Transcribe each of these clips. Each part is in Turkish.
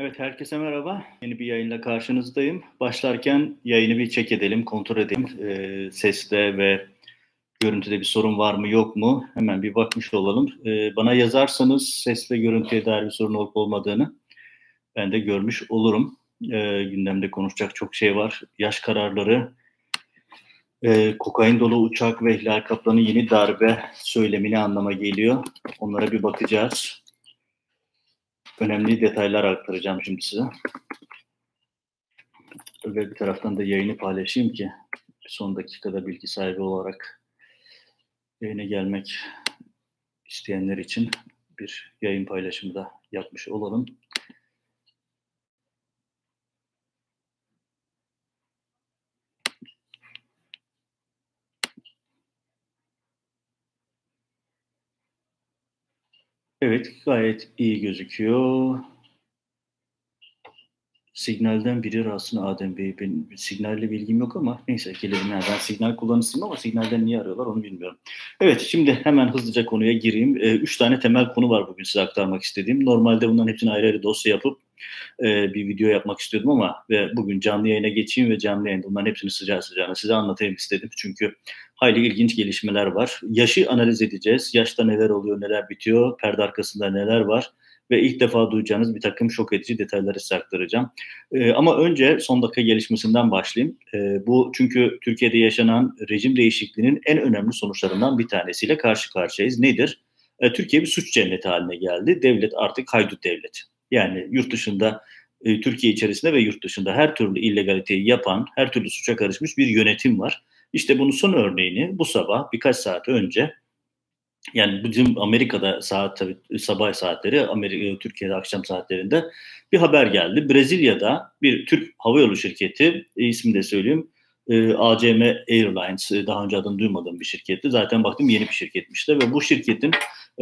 Evet, herkese merhaba. Yeni bir yayınla karşınızdayım. Başlarken yayını bir çek edelim, kontrol edelim. E, seste ve görüntüde bir sorun var mı yok mu? Hemen bir bakmış olalım. E, bana yazarsanız ses ve görüntüye dair bir sorun olup olmadığını ben de görmüş olurum. E, gündemde konuşacak çok şey var. Yaş kararları, e, kokain dolu uçak ve Hilal Kaplan'ın yeni darbe söylemini anlama geliyor. Onlara bir bakacağız önemli detaylar aktaracağım şimdi size. Ve bir taraftan da yayını paylaşayım ki son dakikada bilgi sahibi olarak yayına gelmek isteyenler için bir yayın paylaşımı da yapmış olalım. Evet, gayet iyi gözüküyor. Signalden biri aslında Adem Bey. Benim signalle bilgim yok ama neyse gelelim. Yani ben signal kullanıcısıyım ama signalden niye arıyorlar onu bilmiyorum. Evet şimdi hemen hızlıca konuya gireyim. E, üç tane temel konu var bugün size aktarmak istediğim. Normalde bunların hepsini ayrı ayrı dosya yapıp e, bir video yapmak istiyordum ama ve bugün canlı yayına geçeyim ve canlı yayında bunların hepsini sıcağı sıcağına size anlatayım istedim. Çünkü hayli ilginç gelişmeler var. Yaşı analiz edeceğiz. Yaşta neler oluyor, neler bitiyor, perde arkasında neler var ve ilk defa duyacağınız bir takım şok edici detayları size aktaracağım. E, ama önce son dakika gelişmesinden başlayayım. E, bu çünkü Türkiye'de yaşanan rejim değişikliğinin en önemli sonuçlarından bir tanesiyle karşı karşıyayız. Nedir? E, Türkiye bir suç cenneti haline geldi. Devlet artık haydut devlet. Yani yurt dışında e, Türkiye içerisinde ve yurt dışında her türlü illegaliteyi yapan, her türlü suça karışmış bir yönetim var. İşte bunun son örneğini bu sabah birkaç saat önce yani bizim Amerika'da saat tabii sabah saatleri, Amerika, Türkiye'de akşam saatlerinde bir haber geldi. Brezilya'da bir Türk havayolu şirketi, e, ismini de söyleyeyim, e, ACM Airlines, e, daha önce adını duymadığım bir şirketti. Zaten baktım yeni bir şirketmiş de ve bu şirketin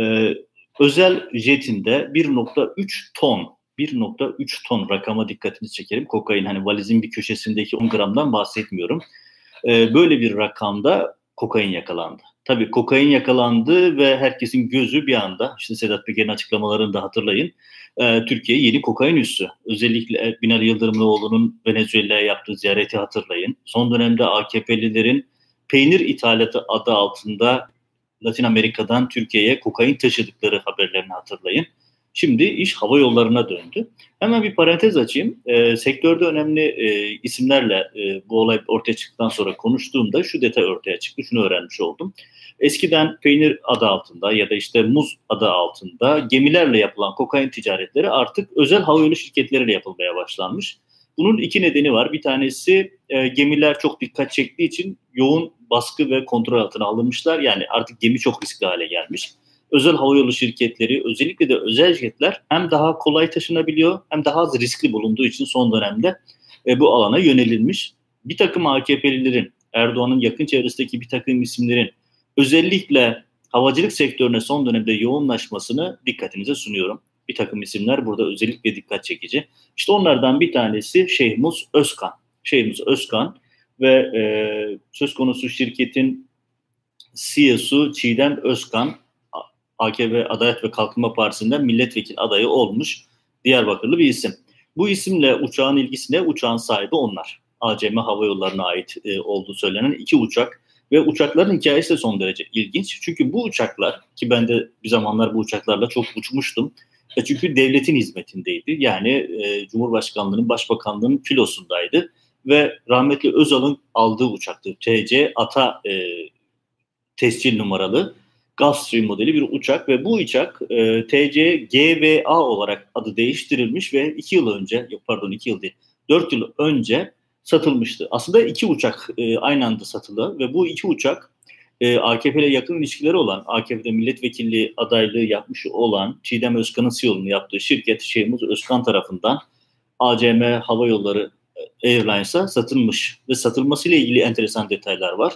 e, özel jetinde 1.3 ton 1.3 ton rakama dikkatini çekerim. Kokain hani valizin bir köşesindeki 10 gramdan bahsetmiyorum. Ee, böyle bir rakamda kokain yakalandı. Tabii kokain yakalandı ve herkesin gözü bir anda, işte Sedat Peker'in açıklamalarını da hatırlayın, e, Türkiye yeni kokain üssü. Özellikle Binali Yıldırımlıoğlu'nun Venezuela'ya yaptığı ziyareti hatırlayın. Son dönemde AKP'lilerin peynir ithalatı adı altında Latin Amerika'dan Türkiye'ye kokain taşıdıkları haberlerini hatırlayın. Şimdi iş hava yollarına döndü. Hemen bir parantez açayım. E, sektörde önemli e, isimlerle e, bu olay ortaya çıktıktan sonra konuştuğumda şu detay ortaya çıktı. Şunu öğrenmiş oldum. Eskiden peynir adı altında ya da işte muz adı altında gemilerle yapılan kokain ticaretleri artık özel havayolu şirketleriyle yapılmaya başlanmış. Bunun iki nedeni var. Bir tanesi e, gemiler çok dikkat çektiği için yoğun baskı ve kontrol altına alınmışlar. Yani artık gemi çok riskli hale gelmiş özel havayolu şirketleri özellikle de özel jetler hem daha kolay taşınabiliyor hem daha az riskli bulunduğu için son dönemde e, bu alana yönelilmiş. Bir takım AKP'lilerin, Erdoğan'ın yakın çevresindeki bir takım isimlerin özellikle havacılık sektörüne son dönemde yoğunlaşmasını dikkatinize sunuyorum. Bir takım isimler burada özellikle dikkat çekici. İşte onlardan bir tanesi Şeyhmuz Özkan. Şeyhmuz Özkan ve e, söz konusu şirketin CEO'su Çiğdem Özkan AKP Adalet ve Kalkınma Partisi'nden milletvekili adayı olmuş Diyarbakırlı bir isim. Bu isimle uçağın ilgisine uçağın sahibi onlar. ACM Hava Yolları'na ait e, olduğu söylenen iki uçak ve uçakların hikayesi de son derece ilginç. Çünkü bu uçaklar ki ben de bir zamanlar bu uçaklarla çok uçmuştum. E çünkü devletin hizmetindeydi. Yani e, Cumhurbaşkanlığının, Başbakanlığının filosundaydı. Ve rahmetli Özal'ın aldığı uçaktı. TC ATA e, tescil numaralı Gulfstream modeli bir uçak ve bu uçak e, TC GVA olarak adı değiştirilmiş ve 2 yıl önce, yok pardon 2 yıl değil, 4 yıl önce satılmıştı. Aslında iki uçak e, aynı anda satılı ve bu iki uçak e, AKP ile yakın ilişkileri olan, AKP'de milletvekilliği adaylığı yapmış olan Çiğdem Özkan'ın CEO'luğunu yaptığı şirket Şeyhmuz Özkan tarafından ACM Hava Yolları Airlines'a satılmış ve satılmasıyla ilgili enteresan detaylar var.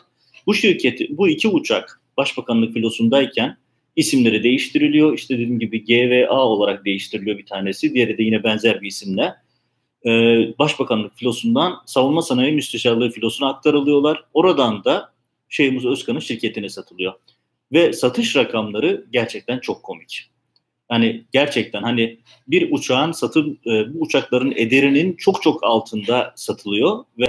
Bu şirket, bu iki uçak başbakanlık filosundayken isimleri değiştiriliyor. İşte dediğim gibi GVA olarak değiştiriliyor bir tanesi. Diğeri de yine benzer bir isimle. Ee, başbakanlık filosundan savunma sanayi müsteşarlığı filosuna aktarılıyorlar. Oradan da Şeyhimiz Özkan'ın şirketine satılıyor. Ve satış rakamları gerçekten çok komik. Yani gerçekten hani bir uçağın satın e, bu uçakların ederinin çok çok altında satılıyor ve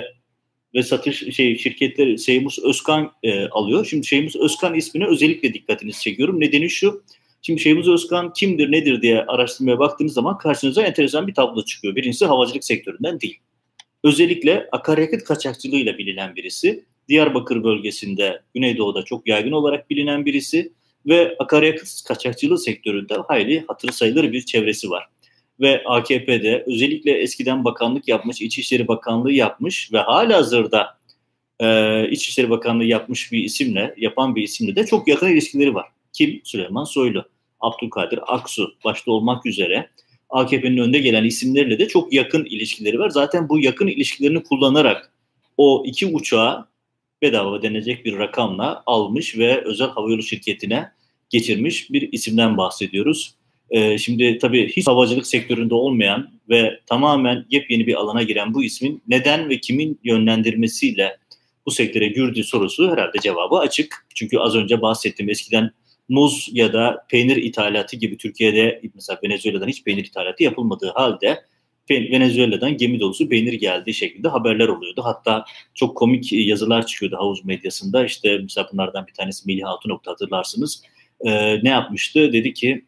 ve satış şey şirketleri Seymus Özkan e, alıyor. Şimdi Seymus Özkan ismine özellikle dikkatinizi çekiyorum. Nedeni şu. Şimdi Şeyhmuz Özkan kimdir nedir diye araştırmaya baktığınız zaman karşınıza enteresan bir tablo çıkıyor. Birincisi havacılık sektöründen değil. Özellikle akaryakıt kaçakçılığıyla bilinen birisi. Diyarbakır bölgesinde, Güneydoğu'da çok yaygın olarak bilinen birisi ve akaryakıt kaçakçılığı sektöründe hayli hatırı sayılır bir çevresi var. Ve AKP'de özellikle eskiden bakanlık yapmış, İçişleri Bakanlığı yapmış ve hala hazırda e, İçişleri Bakanlığı yapmış bir isimle, yapan bir isimle de çok yakın ilişkileri var. Kim? Süleyman Soylu, Abdülkadir Aksu başta olmak üzere AKP'nin önde gelen isimlerle de çok yakın ilişkileri var. Zaten bu yakın ilişkilerini kullanarak o iki uçağı bedava denecek bir rakamla almış ve özel havayolu şirketine geçirmiş bir isimden bahsediyoruz. Ee, şimdi tabii hiç havacılık sektöründe olmayan ve tamamen yepyeni bir alana giren bu ismin neden ve kimin yönlendirmesiyle bu sektöre girdiği sorusu herhalde cevabı açık. Çünkü az önce bahsettiğim eskiden muz ya da peynir ithalatı gibi Türkiye'de mesela Venezuela'dan hiç peynir ithalatı yapılmadığı halde Venezuela'dan gemi dolusu peynir geldiği şeklinde haberler oluyordu. Hatta çok komik yazılar çıkıyordu havuz medyasında. İşte mesela bunlardan bir tanesi Melih Hatunok'ta hatırlarsınız. Ee, ne yapmıştı? Dedi ki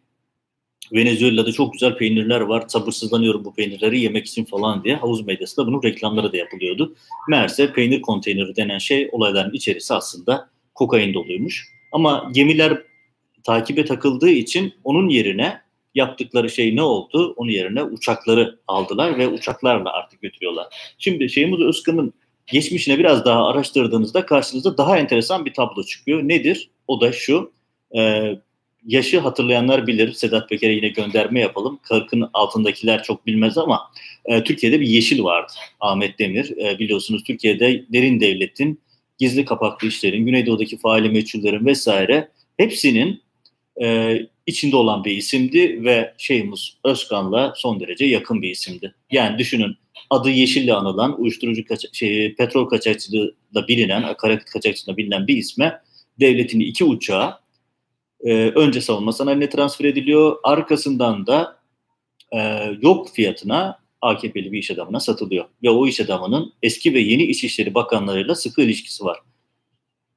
Venezuela'da çok güzel peynirler var. Sabırsızlanıyorum bu peynirleri yemek için falan diye. Havuz medyasında bunun reklamları da yapılıyordu. Meğerse peynir konteyneri denen şey olayların içerisi aslında kokain doluymuş. Ama gemiler takibe takıldığı için onun yerine yaptıkları şey ne oldu? Onun yerine uçakları aldılar ve uçaklarla artık götürüyorlar. Şimdi Şeyhmuz Özkan'ın geçmişine biraz daha araştırdığınızda karşınıza daha enteresan bir tablo çıkıyor. Nedir? O da şu. E, yaşı hatırlayanlar bilir. Sedat Peker'e yine gönderme yapalım. Kırkın altındakiler çok bilmez ama e, Türkiye'de bir yeşil vardı. Ahmet Demir. E, biliyorsunuz Türkiye'de derin devletin, gizli kapaklı işlerin, Güneydoğu'daki faali meçhullerin vesaire hepsinin e, içinde olan bir isimdi ve şeyimiz Özkan'la son derece yakın bir isimdi. Yani düşünün adı Yeşil'le anılan uyuşturucu kaça, şey, petrol kaçakçılığıyla bilinen, akaryakıt kaçakçılığıyla bilinen bir isme devletin iki uçağı e, önce savunma sanayine transfer ediliyor. Arkasından da e, yok fiyatına AKP'li bir iş adamına satılıyor. Ve o iş adamının eski ve yeni İçişleri Bakanlarıyla sıkı ilişkisi var.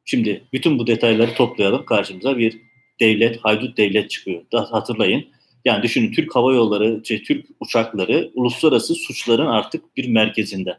Şimdi bütün bu detayları toplayalım. Karşımıza bir devlet, haydut devlet çıkıyor. Da hatırlayın. Yani düşünün Türk Hava Yolları, şey, Türk uçakları uluslararası suçların artık bir merkezinde.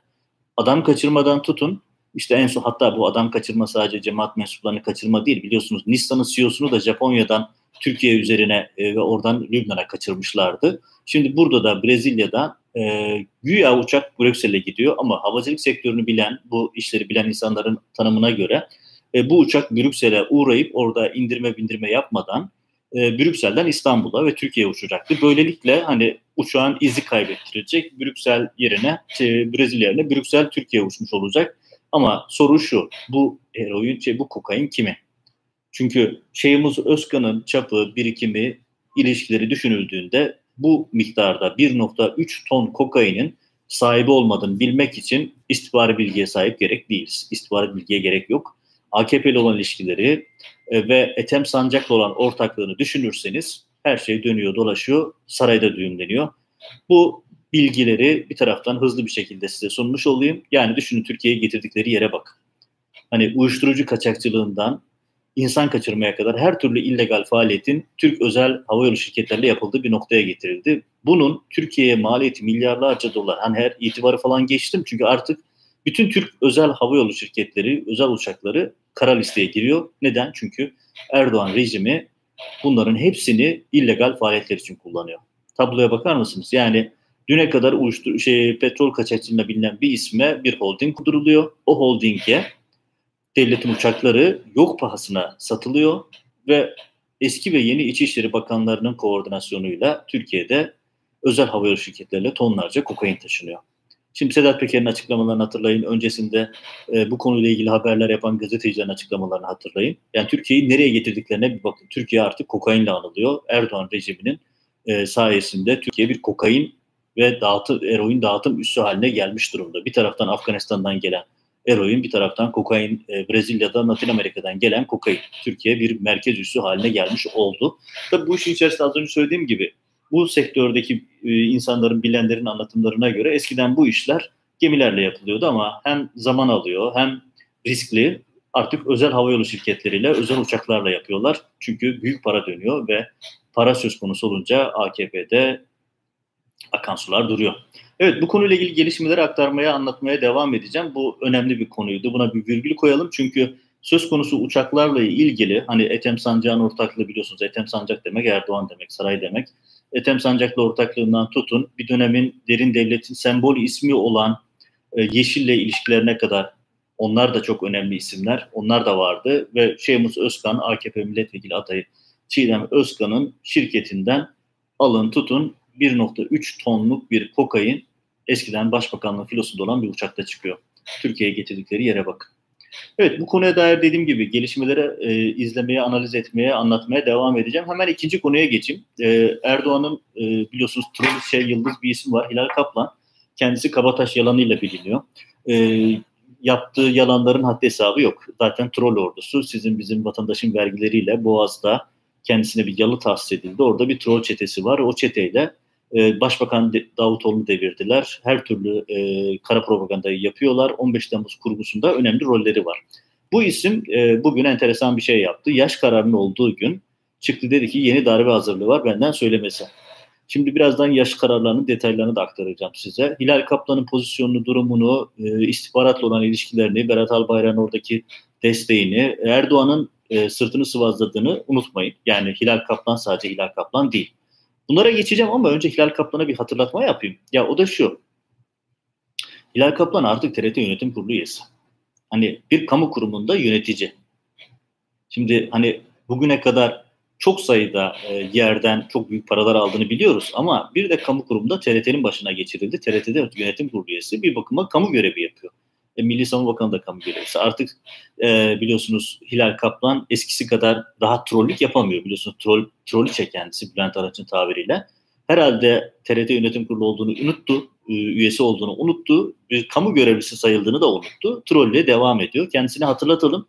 Adam kaçırmadan tutun. İşte en son hatta bu adam kaçırma sadece cemaat mensuplarını kaçırma değil. Biliyorsunuz Nissan'ın CEO'sunu da Japonya'dan Türkiye üzerine e, ve oradan Lübnan'a kaçırmışlardı. Şimdi burada da Brezilya'da e, güya uçak Brüksel'e gidiyor ama havacılık sektörünü bilen, bu işleri bilen insanların tanımına göre e, bu uçak Brüksel'e uğrayıp orada indirme bindirme yapmadan e, Brüksel'den İstanbul'a ve Türkiye'ye uçacaktı. Böylelikle hani uçağın izi kaybettirecek. Brüksel yerine, şey, Brezilya yerine Brüksel Türkiye uçmuş olacak. Ama soru şu, bu heroin, şey, bu kokain kimi? Çünkü Şeyhmuz Özkan'ın çapı, birikimi, ilişkileri düşünüldüğünde bu miktarda 1.3 ton kokainin sahibi olmadığını bilmek için istihbari bilgiye sahip gerek değiliz. İstihbari bilgiye gerek yok. AKP'li olan ilişkileri e, ve Ethem Sancak'la olan ortaklığını düşünürseniz her şey dönüyor dolaşıyor sarayda düğümleniyor. Bu bilgileri bir taraftan hızlı bir şekilde size sunmuş olayım. Yani düşünün Türkiye'ye getirdikleri yere bak. Hani uyuşturucu kaçakçılığından insan kaçırmaya kadar her türlü illegal faaliyetin Türk özel havayolu şirketlerle yapıldığı bir noktaya getirildi. Bunun Türkiye'ye maliyeti milyarlarca dolar. Hani her itibarı falan geçtim çünkü artık bütün Türk özel havayolu şirketleri, özel uçakları kara listeye giriyor. Neden? Çünkü Erdoğan rejimi bunların hepsini illegal faaliyetler için kullanıyor. Tabloya bakar mısınız? Yani düne kadar uyuştur şey petrol kaçakçılığında bilinen bir isme bir holding kurduruluyor. O holdinge devletin uçakları yok pahasına satılıyor ve eski ve yeni İçişleri Bakanlarının koordinasyonuyla Türkiye'de özel havayolu şirketlerle tonlarca kokain taşınıyor. Şimdi Sedat Peker'in açıklamalarını hatırlayın. Öncesinde e, bu konuyla ilgili haberler yapan gazetecilerin açıklamalarını hatırlayın. Yani Türkiye'yi nereye getirdiklerine bir bakın. Türkiye artık kokainle anılıyor. Erdoğan rejiminin e, sayesinde Türkiye bir kokain ve dağıtı, eroin dağıtım üssü haline gelmiş durumda. Bir taraftan Afganistan'dan gelen eroin, bir taraftan kokain, e, Brezilya'da, Latin Amerika'dan gelen kokain. Türkiye bir merkez üssü haline gelmiş oldu. Tabii bu işin içerisinde az önce söylediğim gibi bu sektördeki e, insanların, bilenlerin anlatımlarına göre eskiden bu işler gemilerle yapılıyordu ama hem zaman alıyor hem riskli artık özel havayolu şirketleriyle, özel uçaklarla yapıyorlar. Çünkü büyük para dönüyor ve para söz konusu olunca AKP'de akan sular duruyor. Evet bu konuyla ilgili gelişmeleri aktarmaya, anlatmaya devam edeceğim. Bu önemli bir konuydu. Buna bir virgül koyalım çünkü söz konusu uçaklarla ilgili hani Ethem Sancak'ın ortaklığı biliyorsunuz. Ethem Sancak demek Erdoğan demek, saray demek. Ethem Sancak'la ortaklığından tutun bir dönemin derin devletin sembol ismi olan e, Yeşil'le ilişkilerine kadar onlar da çok önemli isimler. Onlar da vardı ve Şeyhmus Özkan, AKP milletvekili adayı Çiğdem Özkan'ın şirketinden alın tutun 1.3 tonluk bir kokain eskiden Başbakanlığı filosunda olan bir uçakta çıkıyor. Türkiye'ye getirdikleri yere bakın. Evet bu konuya dair dediğim gibi gelişmeleri e, izlemeye, analiz etmeye, anlatmaya devam edeceğim. Hemen ikinci konuya geçeyim. E, Erdoğan'ın e, biliyorsunuz Trollis'e yıldız bir isim var Hilal Kaplan. Kendisi Kabataş yalanıyla biliniyor. E, yaptığı yalanların haddi hesabı yok. Zaten troll ordusu sizin bizim vatandaşın vergileriyle Boğaz'da kendisine bir yalı tahsis edildi. Orada bir troll çetesi var. O çeteyle e, Başbakan Davutoğlu'nu devirdiler. Her türlü e, kara propagandayı yapıyorlar. 15 Temmuz kurgusunda önemli rolleri var. Bu isim e, bugün enteresan bir şey yaptı. Yaş kararının olduğu gün çıktı dedi ki yeni darbe hazırlığı var benden söylemesi. Şimdi birazdan yaş kararlarının detaylarını da aktaracağım size. Hilal Kaplan'ın pozisyonunu, durumunu, e, istihbaratla olan ilişkilerini, Berat Albayrak'ın oradaki desteğini, Erdoğan'ın e, sırtını sıvazladığını unutmayın. Yani Hilal Kaplan sadece Hilal Kaplan değil. Bunlara geçeceğim ama önce Hilal Kaplan'a bir hatırlatma yapayım. Ya o da şu. Hilal Kaplan artık TRT Yönetim Kurulu üyesi. Hani bir kamu kurumunda yönetici. Şimdi hani bugüne kadar çok sayıda e, yerden çok büyük paralar aldığını biliyoruz ama bir de kamu kurumunda TRT'nin başına geçirildi. TRT'de yönetim kurulu üyesi bir bakıma kamu görevi yapıyor. E, Milli Savunma Bakanı da kamu görevlisi. Artık e, biliyorsunuz Hilal Kaplan eskisi kadar daha trollük yapamıyor. Biliyorsunuz troll, trolliçe kendisi Bülent Arınç'ın tabiriyle. Herhalde TRT yönetim kurulu olduğunu unuttu, üyesi olduğunu unuttu, bir kamu görevlisi sayıldığını da unuttu. Trolle devam ediyor. Kendisini hatırlatalım.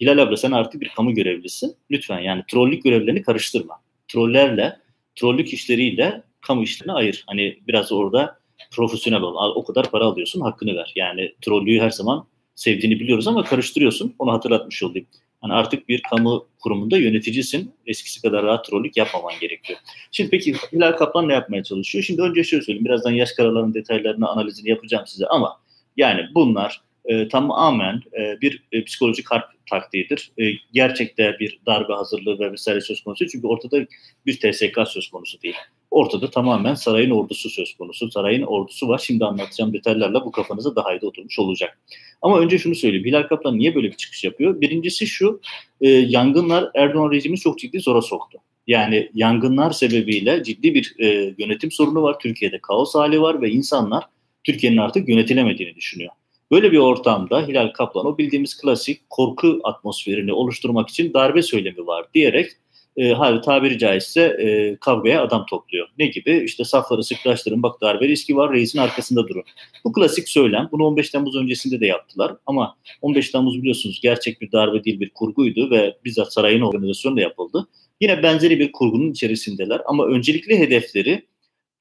Hilal abla sen artık bir kamu görevlisin. Lütfen yani trollük görevlerini karıştırma. Trollerle, trollük işleriyle kamu işlerini ayır. Hani biraz orada profesyonel ol. O kadar para alıyorsun hakkını ver. Yani trollüğü her zaman sevdiğini biliyoruz ama karıştırıyorsun. Onu hatırlatmış olayım. Hani artık bir kamu kurumunda yöneticisin. Eskisi kadar rahat trollük yapmaman gerekiyor. Şimdi peki Hilal Kaplan ne yapmaya çalışıyor? Şimdi önce şöyle söyleyeyim. Birazdan yaş kararlarının detaylarını, analizini yapacağım size ama yani bunlar e, tamamen e, bir e, psikolojik harp taktiğidir. E, gerçekte bir darbe hazırlığı ve vesaire söz konusu. Çünkü ortada bir TSK söz konusu değil. Ortada tamamen sarayın ordusu söz konusu. Sarayın ordusu var. Şimdi anlatacağım detaylarla bu kafanıza daha iyi de oturmuş olacak. Ama önce şunu söyleyeyim. Hilal Kaplan niye böyle bir çıkış yapıyor? Birincisi şu, e, yangınlar Erdoğan rejimi çok ciddi zora soktu. Yani yangınlar sebebiyle ciddi bir e, yönetim sorunu var. Türkiye'de kaos hali var ve insanlar Türkiye'nin artık yönetilemediğini düşünüyor. Böyle bir ortamda Hilal Kaplan o bildiğimiz klasik korku atmosferini oluşturmak için darbe söylemi var diyerek e, hali tabiri caizse e, kavgaya adam topluyor. Ne gibi? İşte safları sıklaştırın bak darbe riski var reisin arkasında durun. Bu klasik söylem. Bunu 15 Temmuz öncesinde de yaptılar ama 15 Temmuz biliyorsunuz gerçek bir darbe değil bir kurguydu ve bizzat sarayın organizasyonu da yapıldı. Yine benzeri bir kurgunun içerisindeler ama öncelikli hedefleri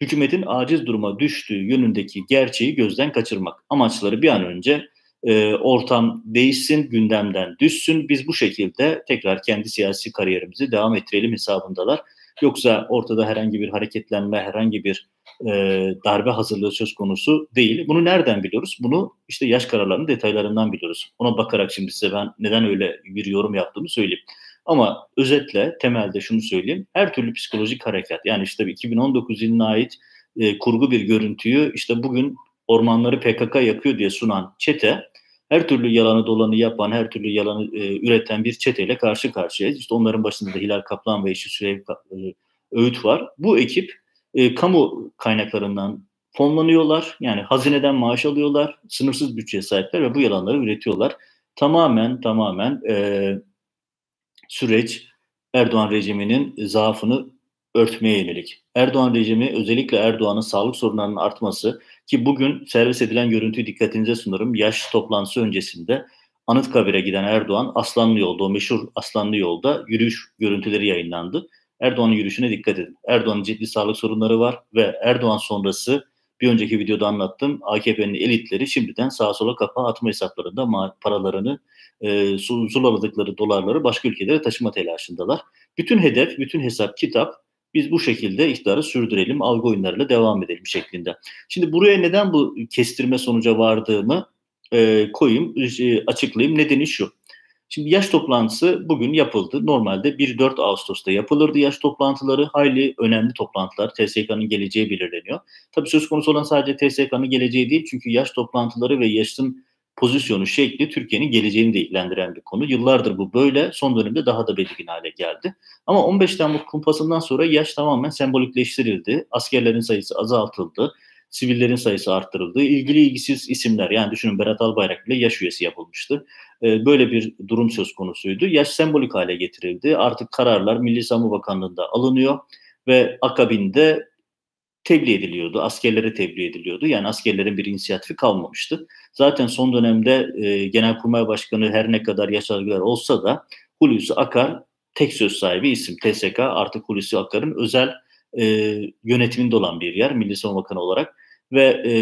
hükümetin aciz duruma düştüğü yönündeki gerçeği gözden kaçırmak. Amaçları bir an önce e, ortam değişsin, gündemden düşsün. Biz bu şekilde tekrar kendi siyasi kariyerimizi devam ettirelim hesabındalar. Yoksa ortada herhangi bir hareketlenme, herhangi bir e, darbe hazırlığı söz konusu değil. Bunu nereden biliyoruz? Bunu işte yaş kararlarının detaylarından biliyoruz. Ona bakarak şimdi size ben neden öyle bir yorum yaptığımı söyleyeyim. Ama özetle temelde şunu söyleyeyim. Her türlü psikolojik harekat yani işte 2019 yılına ait e, kurgu bir görüntüyü işte bugün ormanları PKK yakıyor diye sunan çete her türlü yalanı dolanı yapan, her türlü yalanı e, üreten bir çeteyle karşı karşıyayız. İşte onların başında da Hilal Kaplan ve eşi Süleyman e, Öğüt var. Bu ekip e, kamu kaynaklarından fonlanıyorlar. Yani hazineden maaş alıyorlar. Sınırsız bütçeye sahipler ve bu yalanları üretiyorlar. Tamamen tamamen e, süreç Erdoğan rejiminin zaafını örtmeye yönelik. Erdoğan rejimi özellikle Erdoğan'ın sağlık sorunlarının artması ki bugün servis edilen görüntüyü dikkatinize sunarım. Yaş toplantısı öncesinde Anıtkabir'e giden Erdoğan Aslanlı yolda o meşhur Aslanlı yolda yürüyüş görüntüleri yayınlandı. Erdoğan'ın yürüyüşüne dikkat edin. Erdoğan'ın ciddi sağlık sorunları var ve Erdoğan sonrası bir önceki videoda anlattım. AKP'nin elitleri şimdiden sağa sola kapağı atma hesaplarında paralarını, e, sulaladıkları dolarları başka ülkelere taşıma telaşındalar. Bütün hedef, bütün hesap, kitap biz bu şekilde iktidarı sürdürelim, algı oyunlarıyla devam edelim şeklinde. Şimdi buraya neden bu kestirme sonuca vardığımı e, koyayım, e, açıklayayım. Nedeni şu. Şimdi yaş toplantısı bugün yapıldı. Normalde 1-4 Ağustos'ta yapılırdı yaş toplantıları. Hayli önemli toplantılar. TSK'nın geleceği belirleniyor. Tabii söz konusu olan sadece TSK'nın geleceği değil. Çünkü yaş toplantıları ve yaşın pozisyonu, şekli Türkiye'nin geleceğini de ilgilendiren bir konu. Yıllardır bu böyle. Son dönemde daha da belirgin hale geldi. Ama 15 Temmuz kumpasından sonra yaş tamamen sembolikleştirildi. Askerlerin sayısı azaltıldı sivillerin sayısı arttırıldı. İlgili ilgisiz isimler yani düşünün Berat Albayrak bile yaş üyesi yapılmıştı. Ee, böyle bir durum söz konusuydu. Yaş sembolik hale getirildi. Artık kararlar Milli Savunma Bakanlığı'nda alınıyor ve akabinde tebliğ ediliyordu. Askerlere tebliğ ediliyordu. Yani askerlerin bir inisiyatifi kalmamıştı. Zaten son dönemde e, Genelkurmay Başkanı her ne kadar yaş algılar olsa da Hulusi Akar tek söz sahibi isim. TSK artık Hulusi Akar'ın özel e, yönetiminde olan bir yer Milli Savunma Bakanı olarak ve e,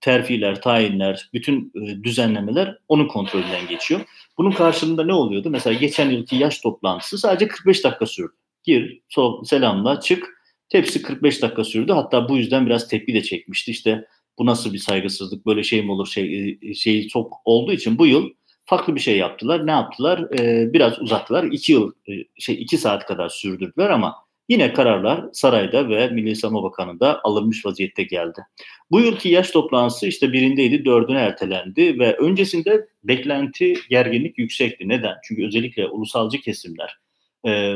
terfiler, tayinler, bütün e, düzenlemeler onun kontrolünden geçiyor. Bunun karşılığında ne oluyordu? Mesela geçen yılki yaş toplantısı sadece 45 dakika sürdü. Gir, sol, selamla, çık. Tepsi 45 dakika sürdü. Hatta bu yüzden biraz tepki de çekmişti. İşte bu nasıl bir saygısızlık, böyle şey mi olur şey, e, şey çok olduğu için bu yıl farklı bir şey yaptılar. Ne yaptılar? Ee, biraz uzattılar. İki yıl, e, şey iki saat kadar sürdürdüler ama Yine kararlar sarayda ve Milli Savunma Bakanı'nda alınmış vaziyette geldi. Bu yılki yaş toplantısı işte birindeydi, dördüne ertelendi ve öncesinde beklenti, gerginlik yüksekti. Neden? Çünkü özellikle ulusalcı kesimler, e,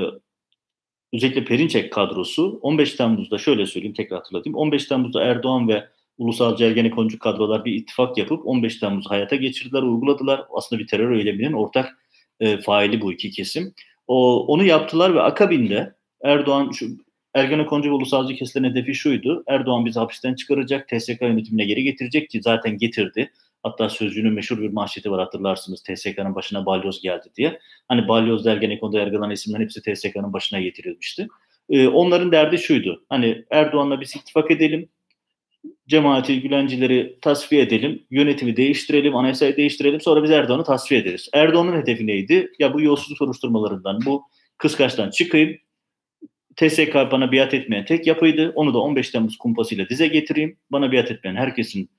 özellikle Perinçek kadrosu 15 Temmuz'da şöyle söyleyeyim tekrar hatırlatayım. 15 Temmuz'da Erdoğan ve Ulusalcı Ergenekoncu kadrolar bir ittifak yapıp 15 Temmuz'u hayata geçirdiler, uyguladılar. Aslında bir terör eyleminin ortak e, faili bu iki kesim. O, onu yaptılar ve akabinde Erdoğan şu Ergenekon ve ulusalcı kesilen hedefi şuydu. Erdoğan bizi hapisten çıkaracak, TSK yönetimine geri getirecek ki zaten getirdi. Hatta sözcüğünün meşhur bir manşeti var hatırlarsınız. TSK'nın başına balyoz geldi diye. Hani balyoz Ergenekon'da yargılanan isimlerin hepsi TSK'nın başına getirilmişti. Ee, onların derdi şuydu. Hani Erdoğan'la biz ittifak edelim. Cemaati, Gülencileri tasfiye edelim. Yönetimi değiştirelim, anayasayı değiştirelim. Sonra biz Erdoğan'ı tasfiye ederiz. Erdoğan'ın hedefi neydi? Ya bu yolsuzluk soruşturmalarından, bu kıskaçtan çıkayım TSK bana biat etmeyen tek yapıydı. Onu da 15 Temmuz kumpasıyla dize getireyim. Bana biat etmeyen herkesin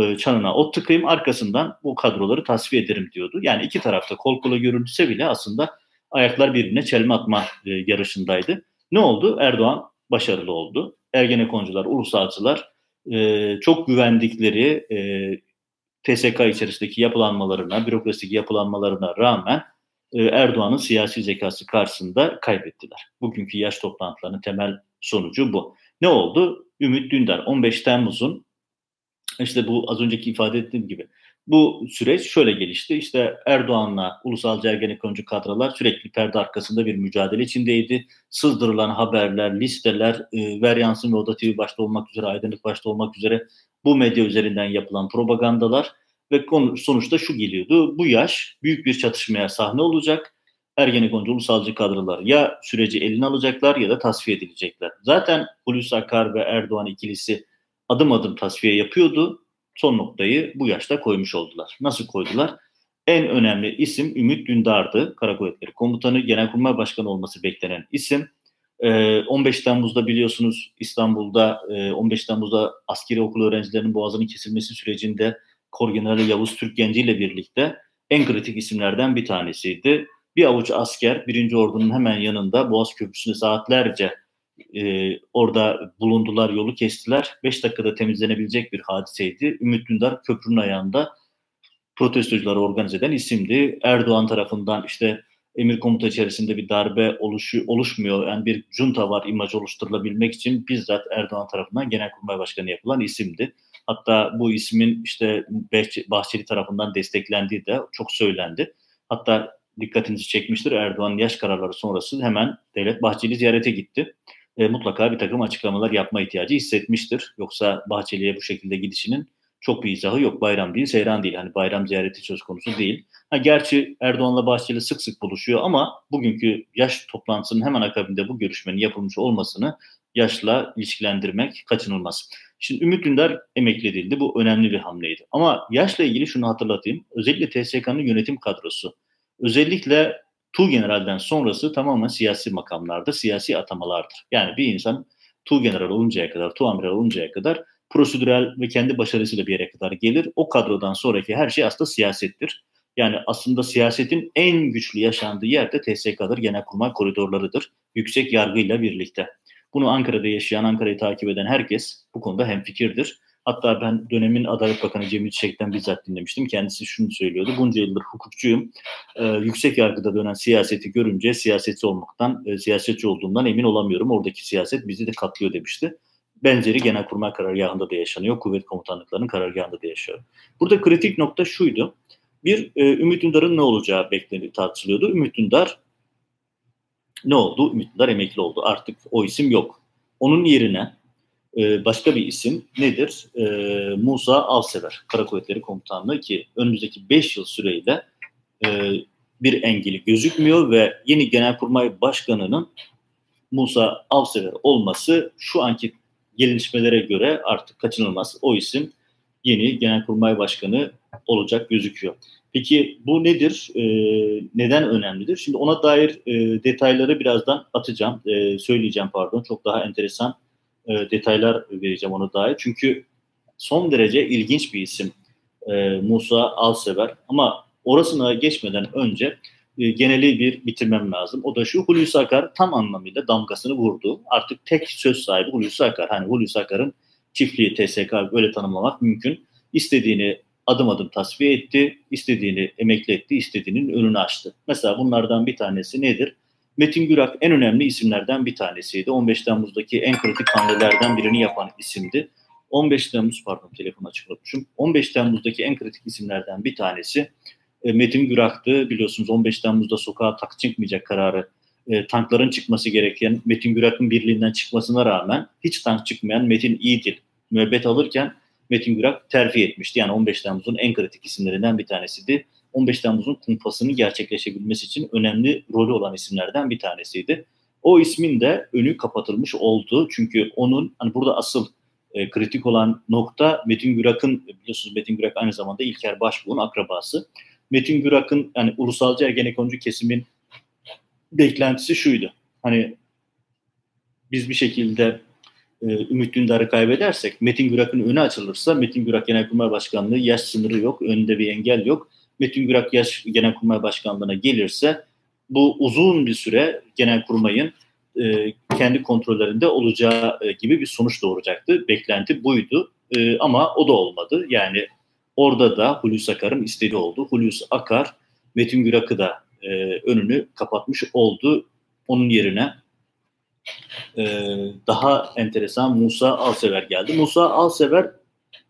e, çanına ot tıkayım. Arkasından bu kadroları tasfiye ederim diyordu. Yani iki tarafta kol kola görüldüse bile aslında ayaklar birbirine çelme atma e, yarışındaydı. Ne oldu? Erdoğan başarılı oldu. Ergenekoncular, ulusalcılar e, çok güvendikleri TSK içerisindeki yapılanmalarına, bürokrasideki yapılanmalarına rağmen e, Erdoğan'ın siyasi zekası karşısında kaybettiler. Bugünkü yaş toplantılarının temel sonucu bu. Ne oldu? Ümit Dündar 15 Temmuz'un işte bu az önceki ifade ettiğim gibi bu süreç şöyle gelişti. İşte Erdoğan'la ulusalcı ergenekoncu kadrolar sürekli perde arkasında bir mücadele içindeydi. Sızdırılan haberler, listeler, e, Veryans'ın ve Oda TV başta olmak üzere, Aydınlık başta olmak üzere bu medya üzerinden yapılan propagandalar ve konu, sonuçta şu geliyordu. Bu yaş büyük bir çatışmaya sahne olacak. Ergenekon ulusalcı kadrolar ya süreci eline alacaklar ya da tasfiye edilecekler. Zaten Hulusi Akar ve Erdoğan ikilisi adım adım tasfiye yapıyordu. Son noktayı bu yaşta koymuş oldular. Nasıl koydular? En önemli isim Ümit Dündar'dı. Kara Kuvvetleri Komutanı, Genelkurmay Başkanı olması beklenen isim. 15 ee, Temmuz'da biliyorsunuz İstanbul'da 15 e, Temmuz'da askeri okul öğrencilerinin boğazının kesilmesi sürecinde Korgeneral Yavuz Türkgenci ile birlikte en kritik isimlerden bir tanesiydi. Bir avuç asker birinci Ordu'nun hemen yanında Boğaz Köprüsü'nde saatlerce e, orada bulundular, yolu kestiler. Beş dakikada temizlenebilecek bir hadiseydi. Ümit Dündar köprünün ayağında protestocuları organize eden isimdi. Erdoğan tarafından işte emir komuta içerisinde bir darbe oluşu, oluşmuyor. Yani bir junta var imaj oluşturulabilmek için bizzat Erdoğan tarafından Genelkurmay Başkanı yapılan isimdi. Hatta bu ismin işte Bahçeli tarafından desteklendiği de çok söylendi. Hatta dikkatinizi çekmiştir Erdoğan'ın yaş kararları sonrası hemen Devlet Bahçeli ziyarete gitti. E, mutlaka bir takım açıklamalar yapma ihtiyacı hissetmiştir. Yoksa Bahçeli'ye bu şekilde gidişinin çok bir izahı yok. Bayram değil, seyran değil. Hani bayram ziyareti söz konusu değil. Ha, gerçi Erdoğan'la Bahçeli sık sık buluşuyor ama bugünkü yaş toplantısının hemen akabinde bu görüşmenin yapılmış olmasını yaşla ilişkilendirmek kaçınılmaz. Şimdi Ümit Dündar emekli edildi. Bu önemli bir hamleydi. Ama yaşla ilgili şunu hatırlatayım. Özellikle TSK'nın yönetim kadrosu. Özellikle Tu General'den sonrası tamamen siyasi makamlarda, siyasi atamalardır. Yani bir insan Tu General oluncaya kadar, Tu Amiral oluncaya kadar prosedürel ve kendi başarısıyla bir yere kadar gelir. O kadrodan sonraki her şey aslında siyasettir. Yani aslında siyasetin en güçlü yaşandığı yerde TSK'dır, genelkurmay koridorlarıdır. Yüksek yargıyla birlikte. Bunu Ankara'da yaşayan, Ankara'yı takip eden herkes bu konuda hemfikirdir. Hatta ben dönemin Adalet Bakanı Cemil Çiçek'ten bizzat dinlemiştim. Kendisi şunu söylüyordu. Bunca yıldır hukukçuyum. Ee, yüksek yargıda dönen siyaseti görünce siyasetçi olmaktan, e, siyasetçi olduğumdan emin olamıyorum. Oradaki siyaset bizi de katlıyor demişti. Benzeri Genelkurmay karargahında da yaşanıyor. Kuvvet komutanlıklarının karargahında da yaşıyor. Burada kritik nokta şuydu. Bir, e, Ümit Dündar'ın ne olacağı bekleniyor, tartışılıyordu. Ümit Dündar ne oldu? Ümit Dündar emekli oldu. Artık o isim yok. Onun yerine e, başka bir isim nedir? E, Musa Avsever, Kara Kuvvetleri Komutanlığı ki önümüzdeki 5 yıl süreyle e, bir engeli gözükmüyor ve yeni Genelkurmay Başkanı'nın Musa Avsever olması şu anki gelişmelere göre artık kaçınılmaz. O isim yeni Genelkurmay Başkanı olacak gözüküyor. Peki bu nedir? E, neden önemlidir? Şimdi ona dair e, detayları birazdan atacağım, e, söyleyeceğim pardon. Çok daha enteresan e, detaylar vereceğim ona dair. Çünkü son derece ilginç bir isim e, Musa Alsever. Ama orasına geçmeden önce e, geneli bir bitirmem lazım. O da şu Hulusi Akar tam anlamıyla damgasını vurdu. Artık tek söz sahibi Hulusi Akar. Hani Hulusi Akar'ın çiftliği TSK öyle tanımlamak mümkün. İstediğini adım adım tasfiye etti, istediğini emekli etti, istediğinin önünü açtı. Mesela bunlardan bir tanesi nedir? Metin Gürak en önemli isimlerden bir tanesiydi. 15 Temmuz'daki en kritik hamlelerden birini yapan isimdi. 15 Temmuz pardon telefonu açık unutmuşum. 15 Temmuz'daki en kritik isimlerden bir tanesi e, Metin Gürak'tı. Biliyorsunuz 15 Temmuz'da sokağa tak çıkmayacak kararı e, tankların çıkması gereken Metin Gürak'ın birliğinden çıkmasına rağmen hiç tank çıkmayan Metin İyidil müebbet alırken Metin Gürak terfi etmişti. Yani 15 Temmuz'un en kritik isimlerinden bir tanesiydi. 15 Temmuz'un kumpasını gerçekleşebilmesi için önemli rolü olan isimlerden bir tanesiydi. O ismin de önü kapatılmış oldu. Çünkü onun hani burada asıl e, kritik olan nokta Metin Gürak'ın biliyorsunuz Metin Gürak aynı zamanda İlker Başbuğ'un akrabası. Metin Gürak'ın yani ulusalcı ergenekoncu kesimin beklentisi şuydu. Hani biz bir şekilde e, Ümit Dündar'ı kaybedersek, Metin Gürak'ın önü açılırsa, Metin Gürak Genelkurmay Başkanlığı yaş sınırı yok, önünde bir engel yok. Metin Gürak yaş Genelkurmay Başkanlığı'na gelirse bu uzun bir süre Genelkurmay'ın e, kendi kontrollerinde olacağı e, gibi bir sonuç doğuracaktı. Beklenti buydu e, ama o da olmadı. Yani orada da Hulusi Akar'ın istediği oldu. Hulusi Akar Metin Gürak'ı da e, önünü kapatmış oldu. Onun yerine e, daha enteresan Musa Alsever geldi. Musa Alsever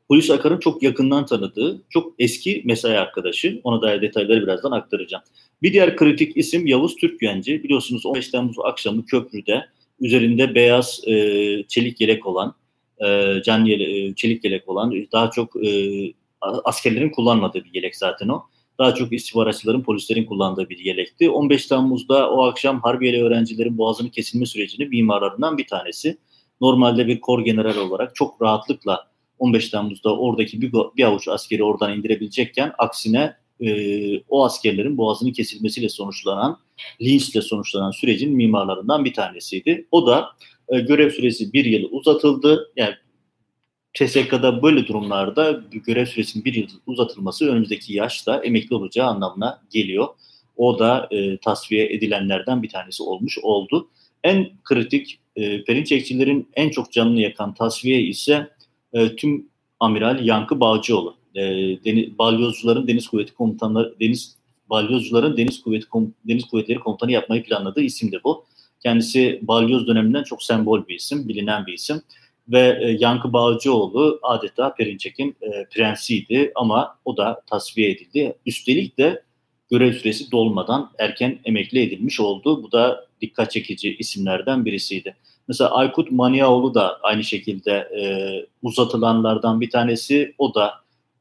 Hulusi Akar'ın çok yakından tanıdığı, çok eski mesai arkadaşı. Ona dair detayları birazdan aktaracağım. Bir diğer kritik isim Yavuz Türkgenci. Biliyorsunuz 15 Temmuz akşamı köprüde üzerinde beyaz e, çelik yelek olan, e, can yele, e, çelik yelek olan, daha çok e, askerlerin kullanmadığı bir yelek zaten o daha çok istihbaratçıların, polislerin kullandığı bir yelekti. 15 Temmuz'da o akşam Harbiyeli öğrencilerin boğazını kesilme sürecinin mimarlarından bir tanesi. Normalde bir kor general olarak çok rahatlıkla 15 Temmuz'da oradaki bir, bir avuç askeri oradan indirebilecekken aksine e, o askerlerin boğazını kesilmesiyle sonuçlanan, linçle sonuçlanan sürecin mimarlarından bir tanesiydi. O da e, görev süresi bir yıl uzatıldı. Yani TSK'da böyle durumlarda görev süresinin bir yıl uzatılması önümüzdeki yaşta emekli olacağı anlamına geliyor. O da e, tasfiye edilenlerden bir tanesi olmuş oldu. En kritik e, Perinçekçilerin en çok canını yakan tasfiye ise e, tüm amiral Yankı Bağcıoğlu. E, deniz, balyozcuların deniz kuvveti komutanları deniz balyozcuların deniz kuvveti kom, deniz kuvvetleri komutanı yapmayı planladığı isim de bu. Kendisi balyoz döneminden çok sembol bir isim, bilinen bir isim ve e, Yankı Bağcıoğlu adeta Perinçek'in e, prensiydi ama o da tasfiye edildi. Üstelik de görev süresi dolmadan erken emekli edilmiş oldu. Bu da dikkat çekici isimlerden birisiydi. Mesela Aykut Maniaoğlu da aynı şekilde e, uzatılanlardan bir tanesi. O da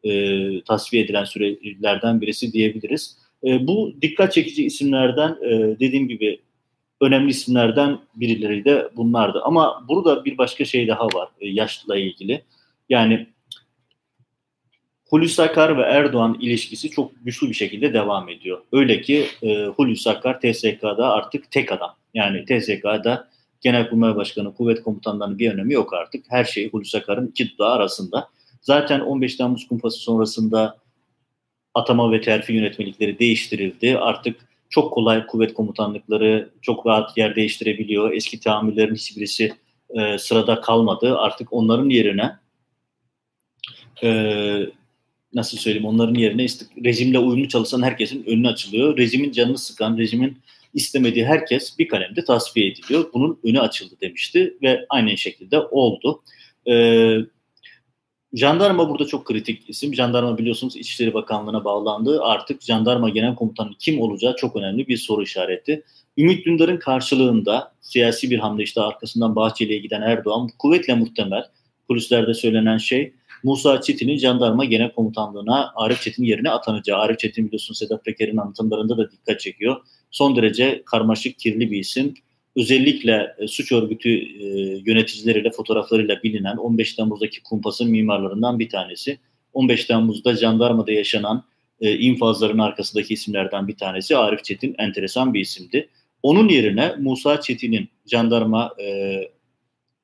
e, tasfiye edilen sürelerden birisi diyebiliriz. E, bu dikkat çekici isimlerden e, dediğim gibi önemli isimlerden birileri de bunlardı. Ama burada bir başka şey daha var e, yaşla ilgili. Yani Hulusi Akar ve Erdoğan ilişkisi çok güçlü bir şekilde devam ediyor. Öyle ki e, Hulusi Akar TSK'da artık tek adam. Yani TSK'da Genelkurmay Başkanı, kuvvet komutanlarının bir önemi yok artık. Her şey Hulusi Akar'ın iki dudağı arasında. Zaten 15 Temmuz kumpası sonrasında atama ve terfi yönetmelikleri değiştirildi. Artık çok kolay kuvvet komutanlıkları çok rahat yer değiştirebiliyor. Eski tahammüllerin hiçbirisi e, sırada kalmadı. Artık onların yerine e, nasıl söyleyeyim onların yerine rejimle uyumlu çalışan herkesin önüne açılıyor. Rejimin canını sıkan, rejimin istemediği herkes bir kalemde tasfiye ediliyor. Bunun önü açıldı demişti ve aynı şekilde oldu. Ee, jandarma burada çok kritik isim. Jandarma biliyorsunuz İçişleri Bakanlığı'na bağlandı. Artık jandarma genel komutanı kim olacağı çok önemli bir soru işareti. Ümit Dündar'ın karşılığında siyasi bir hamle işte arkasından Bahçeli'ye giden Erdoğan kuvvetle muhtemel polislerde söylenen şey Musa Çetin'in jandarma genel komutanlığına Arif Çetin yerine atanacağı. Arif Çetin biliyorsun Sedat Peker'in anlatımlarında da dikkat çekiyor. Son derece karmaşık, kirli bir isim. Özellikle e, suç örgütü e, yöneticileriyle, fotoğraflarıyla bilinen 15 Temmuz'daki kumpasın mimarlarından bir tanesi. 15 Temmuz'da jandarmada yaşanan e, infazların arkasındaki isimlerden bir tanesi Arif Çetin enteresan bir isimdi. Onun yerine Musa Çetin'in jandarma e,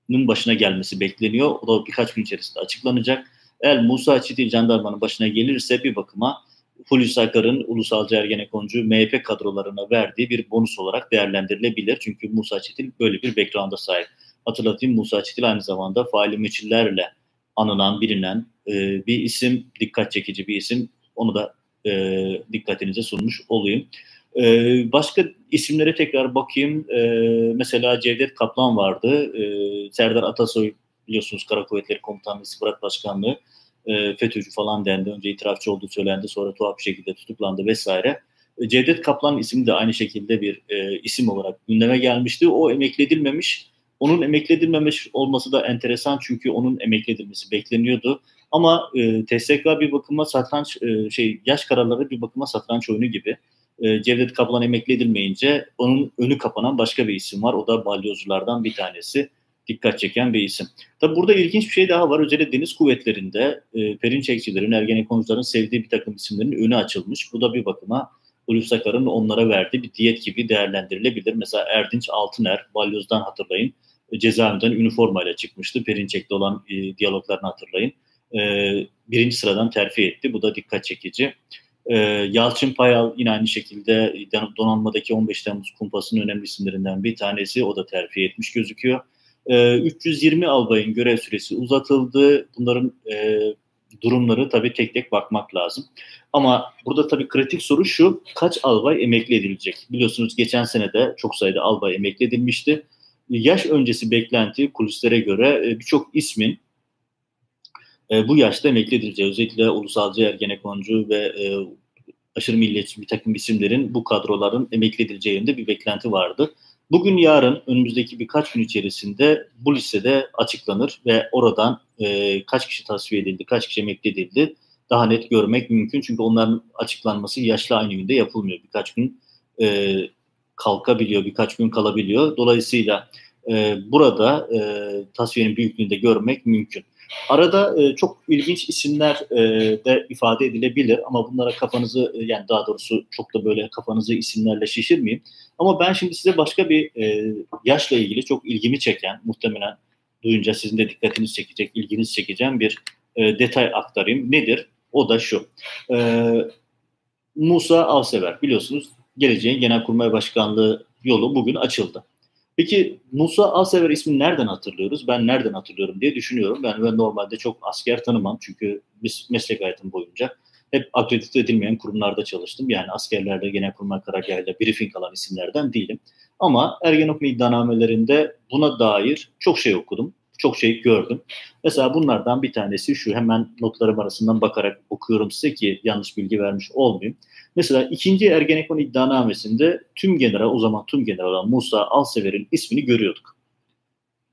başına gelmesi bekleniyor. O da birkaç gün içerisinde açıklanacak. Eğer Musa Çetin jandarmanın başına gelirse bir bakıma Hulusi Akar'ın Ulusalcı Ergenekoncu MHP kadrolarına verdiği bir bonus olarak değerlendirilebilir. Çünkü Musa Çetin böyle bir background'a sahip. Hatırlatayım Musa Çetin aynı zamanda faali meçillerle anılan, bilinen e, bir isim, dikkat çekici bir isim. Onu da e, dikkatinize sunmuş olayım. Ee, başka isimlere tekrar bakayım. Ee, mesela Cevdet Kaplan vardı. Ee, Serdar Atasoy biliyorsunuz Kara Kuvvetleri Komutanlığı İstihbarat Başkanlığı e, FETÖ'cü falan dendi. Önce itirafçı olduğu söylendi. Sonra tuhaf bir şekilde tutuklandı vesaire. E, Cevdet Kaplan ismi de aynı şekilde bir e, isim olarak gündeme gelmişti. O emekli edilmemiş. Onun emekli edilmemiş olması da enteresan çünkü onun emekli edilmesi bekleniyordu. Ama e, TSK bir bakıma satranç e, şey yaş kararları bir bakıma satranç oyunu gibi e, Cevdet Kaplan emekli edilmeyince onun önü kapanan başka bir isim var. O da balyozculardan bir tanesi. Dikkat çeken bir isim. Tabi burada ilginç bir şey daha var. Özellikle deniz kuvvetlerinde e, Perinçekçilerin, Ergenekoncuların sevdiği bir takım isimlerin önü açılmış. Bu da bir bakıma Hulusi Akar'ın onlara verdiği bir diyet gibi değerlendirilebilir. Mesela Erdinç Altıner, Balyoz'dan hatırlayın. E, cezaevinden üniformayla çıkmıştı. Perinçek'te olan e, diyaloglarını hatırlayın. E, birinci sıradan terfi etti. Bu da dikkat çekici. Ee, Yalçın Payal yine aynı şekilde donanmadaki 15 Temmuz kumpasının önemli isimlerinden bir tanesi. O da terfi etmiş gözüküyor. Ee, 320 albayın görev süresi uzatıldı. Bunların e, durumları tabii tek tek bakmak lazım. Ama burada tabii kritik soru şu, kaç albay emekli edilecek? Biliyorsunuz geçen sene de çok sayıda albay emekli edilmişti. Yaş öncesi beklenti kulislere göre e, birçok ismin e, bu yaşta emekli edileceği özellikle ulusalcı Ergenekoncu ve e, aşırı milliyetçi bir takım isimlerin bu kadroların emekli edileceğinde bir beklenti vardı. Bugün yarın önümüzdeki birkaç gün içerisinde bu listede açıklanır ve oradan e, kaç kişi tasfiye edildi, kaç kişi emekli edildi daha net görmek mümkün. Çünkü onların açıklanması yaşlı aynı günde yapılmıyor. Birkaç gün e, kalkabiliyor, birkaç gün kalabiliyor. Dolayısıyla e, burada e, tasfiyenin büyüklüğünde görmek mümkün. Arada e, çok ilginç isimler e, de ifade edilebilir ama bunlara kafanızı e, yani daha doğrusu çok da böyle kafanızı isimlerle şişirmeyeyim. Ama ben şimdi size başka bir e, yaşla ilgili çok ilgimi çeken muhtemelen duyunca sizin de dikkatinizi çekecek, ilginizi çekeceğim bir e, detay aktarayım. Nedir? O da şu. E, Musa Avsever biliyorsunuz geleceğin Genelkurmay Başkanlığı yolu bugün açıldı. Peki Musa Asever ismini nereden hatırlıyoruz? Ben nereden hatırlıyorum diye düşünüyorum. Ben, ben normalde çok asker tanımam çünkü biz meslek hayatım boyunca hep akredite edilmeyen kurumlarda çalıştım. Yani askerlerde genelkurmay karargahıyla briefing alan isimlerden değilim. Ama Ergenekon iddianamelerinde buna dair çok şey okudum. Çok şey gördüm. Mesela bunlardan bir tanesi şu hemen notlarım arasından bakarak okuyorum size ki yanlış bilgi vermiş olmayayım. Mesela ikinci Ergenekon iddianamesinde tüm general, o zaman tüm general Musa Alsever'in ismini görüyorduk.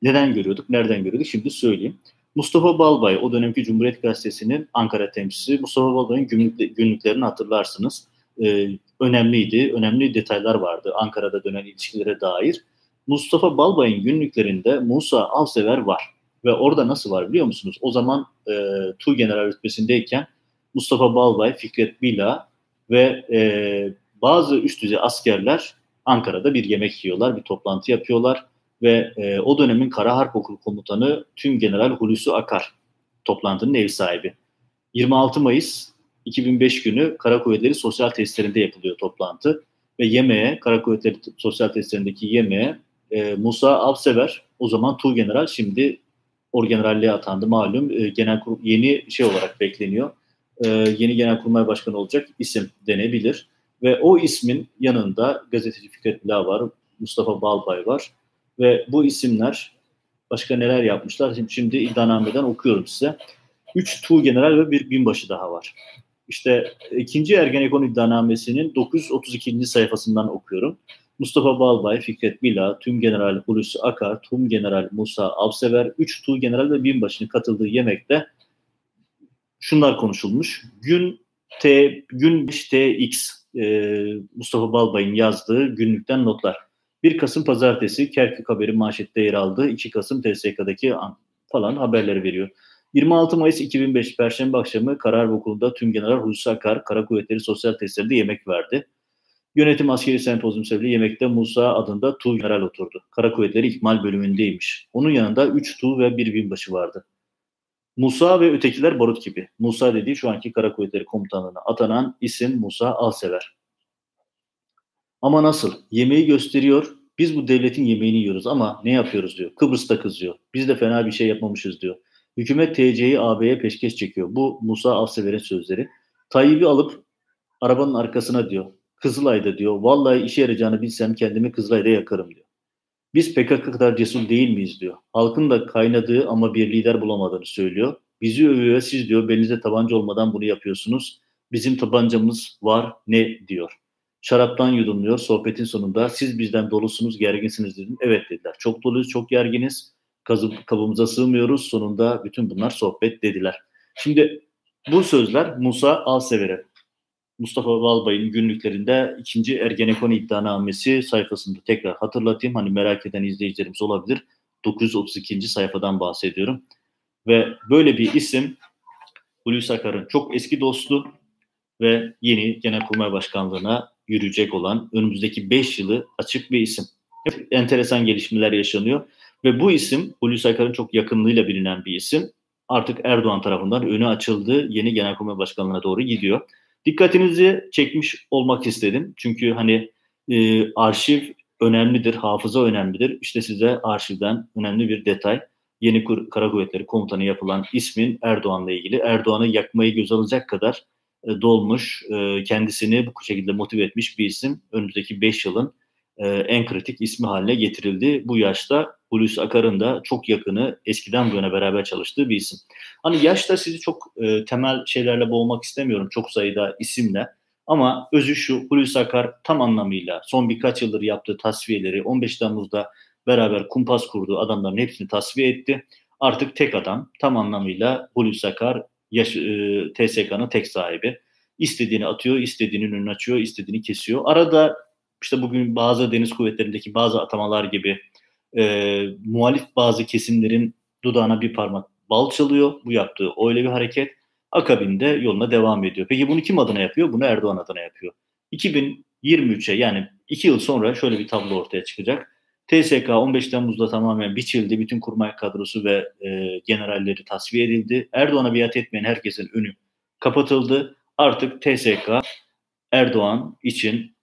Neden görüyorduk? Nereden görüyorduk? Şimdi söyleyeyim. Mustafa Balbay, o dönemki Cumhuriyet Gazetesi'nin Ankara temsilcisi. Mustafa Balbay'ın günlük, günlüklerini hatırlarsınız. Ee, önemliydi, önemli detaylar vardı Ankara'da dönen ilişkilere dair. Mustafa Balbay'ın günlüklerinde Musa Avsever var. Ve orada nasıl var biliyor musunuz? O zaman e, Tu General rütbesindeyken Mustafa Balbay, Fikret Bila ve e, bazı üst düzey askerler Ankara'da bir yemek yiyorlar, bir toplantı yapıyorlar ve e, o dönemin Kara Harp Okulu Komutanı Tüm General Hulusi Akar toplantının ev sahibi. 26 Mayıs 2005 günü Kara Kuvvetleri Sosyal Tesislerinde yapılıyor toplantı ve yemeğe, Kara Kuvvetleri Sosyal Tesislerindeki yemeğe e, Musa Avsever o zaman Tu General şimdi Orgeneralliğe atandı malum. E, genel yeni şey olarak bekleniyor. E, yeni Genelkurmay Başkanı olacak isim denebilir. Ve o ismin yanında gazeteci Fikret Bila var, Mustafa Balbay var. Ve bu isimler başka neler yapmışlar? Şimdi, şimdi iddianameden okuyorum size. Üç Tu General ve bir binbaşı daha var. İşte ikinci Ergenekon iddianamesinin 932. sayfasından okuyorum. Mustafa Balbay, Fikret Bila, Tüm General Hulusi Akar, Tüm General Musa Avsever, 3 Tu General ve binbaşının katıldığı yemekte şunlar konuşulmuş. Gün T, gün 5 TX e, Mustafa Balbay'ın yazdığı günlükten notlar. 1 Kasım Pazartesi Kerkük haberi manşette yer aldı. 2 Kasım TSK'daki falan haberleri veriyor. 26 Mayıs 2005 Perşembe akşamı Karar Okulu'nda Tüm General Hulusi Akar Kara Kuvvetleri Sosyal Tesislerinde yemek verdi. Yönetim Askeri Sempozyum sebebiyle yemekte Musa adında Tu General oturdu. Kara Kuvvetleri İkmal bölümündeymiş. Onun yanında 3 Tu ve 1 binbaşı vardı. Musa ve ötekiler barut gibi. Musa dediği şu anki Kara Kuvvetleri Komutanlığı'na atanan isim Musa Alsever. Ama nasıl? Yemeği gösteriyor. Biz bu devletin yemeğini yiyoruz ama ne yapıyoruz diyor. Kıbrıs'ta kızıyor. Biz de fena bir şey yapmamışız diyor. Hükümet TC'yi AB'ye peşkeş çekiyor. Bu Musa Alsever'in sözleri. Tayyip'i alıp arabanın arkasına diyor. Kızılay'da diyor. Vallahi işe yarayacağını bilsem kendimi Kızılay'da yakarım diyor. Biz PKK kadar cesur değil miyiz diyor. Halkın da kaynadığı ama bir lider bulamadığını söylüyor. Bizi övüyor siz diyor belinizde tabanca olmadan bunu yapıyorsunuz. Bizim tabancamız var ne diyor. Şaraptan yudumluyor sohbetin sonunda. Siz bizden dolusunuz gerginsiniz dedim. Evet dediler. Çok doluyuz çok gerginiz. Kazıp, kabımıza sığmıyoruz. Sonunda bütün bunlar sohbet dediler. Şimdi bu sözler Musa Alsever'e Mustafa Balbay'ın günlüklerinde ikinci Ergenekon iddianamesi sayfasında tekrar hatırlatayım. Hani merak eden izleyicilerimiz olabilir. 932. sayfadan bahsediyorum. Ve böyle bir isim Hulusi Akar'ın çok eski dostu ve yeni Genelkurmay Başkanlığı'na yürüyecek olan önümüzdeki 5 yılı açık bir isim. Hep enteresan gelişmeler yaşanıyor ve bu isim Hulusi Akar'ın çok yakınlığıyla bilinen bir isim. Artık Erdoğan tarafından önü açıldı. Yeni Genelkurmay Başkanlığı'na doğru gidiyor. Dikkatinizi çekmiş olmak istedim. Çünkü hani e, arşiv önemlidir, hafıza önemlidir. İşte size arşivden önemli bir detay. Yeni Kara Kuvvetleri Komutanı yapılan ismin Erdoğan'la ilgili. Erdoğan'ı yakmayı göz alacak kadar e, dolmuş, e, kendisini bu şekilde motive etmiş bir isim. Önümüzdeki 5 yılın e, en kritik ismi haline getirildi. Bu yaşta Hulusi Akar'ın da çok yakını eskiden bu yana beraber çalıştığı bir isim. Hani yaşta sizi çok temel şeylerle boğmak istemiyorum çok sayıda isimle. Ama özü şu Hulusi Akar tam anlamıyla son birkaç yıldır yaptığı tasfiyeleri 15 Temmuz'da beraber kumpas kurduğu adamların hepsini tasfiye etti. Artık tek adam tam anlamıyla Hulusi Akar yaş, e, TSK'nın tek sahibi. İstediğini atıyor, istediğinin önünü açıyor, istediğini kesiyor. Arada işte bugün bazı deniz kuvvetlerindeki bazı atamalar gibi e, muhalif bazı kesimlerin dudağına bir parmak bal çalıyor. Bu yaptığı öyle bir hareket. Akabinde yoluna devam ediyor. Peki bunu kim adına yapıyor? Bunu Erdoğan adına yapıyor. 2023'e yani 2 yıl sonra şöyle bir tablo ortaya çıkacak. TSK 15 Temmuz'da tamamen biçildi. Bütün kurmay kadrosu ve e, generalleri tasfiye edildi. Erdoğan'a biat etmeyen herkesin önü kapatıldı. Artık TSK Erdoğan için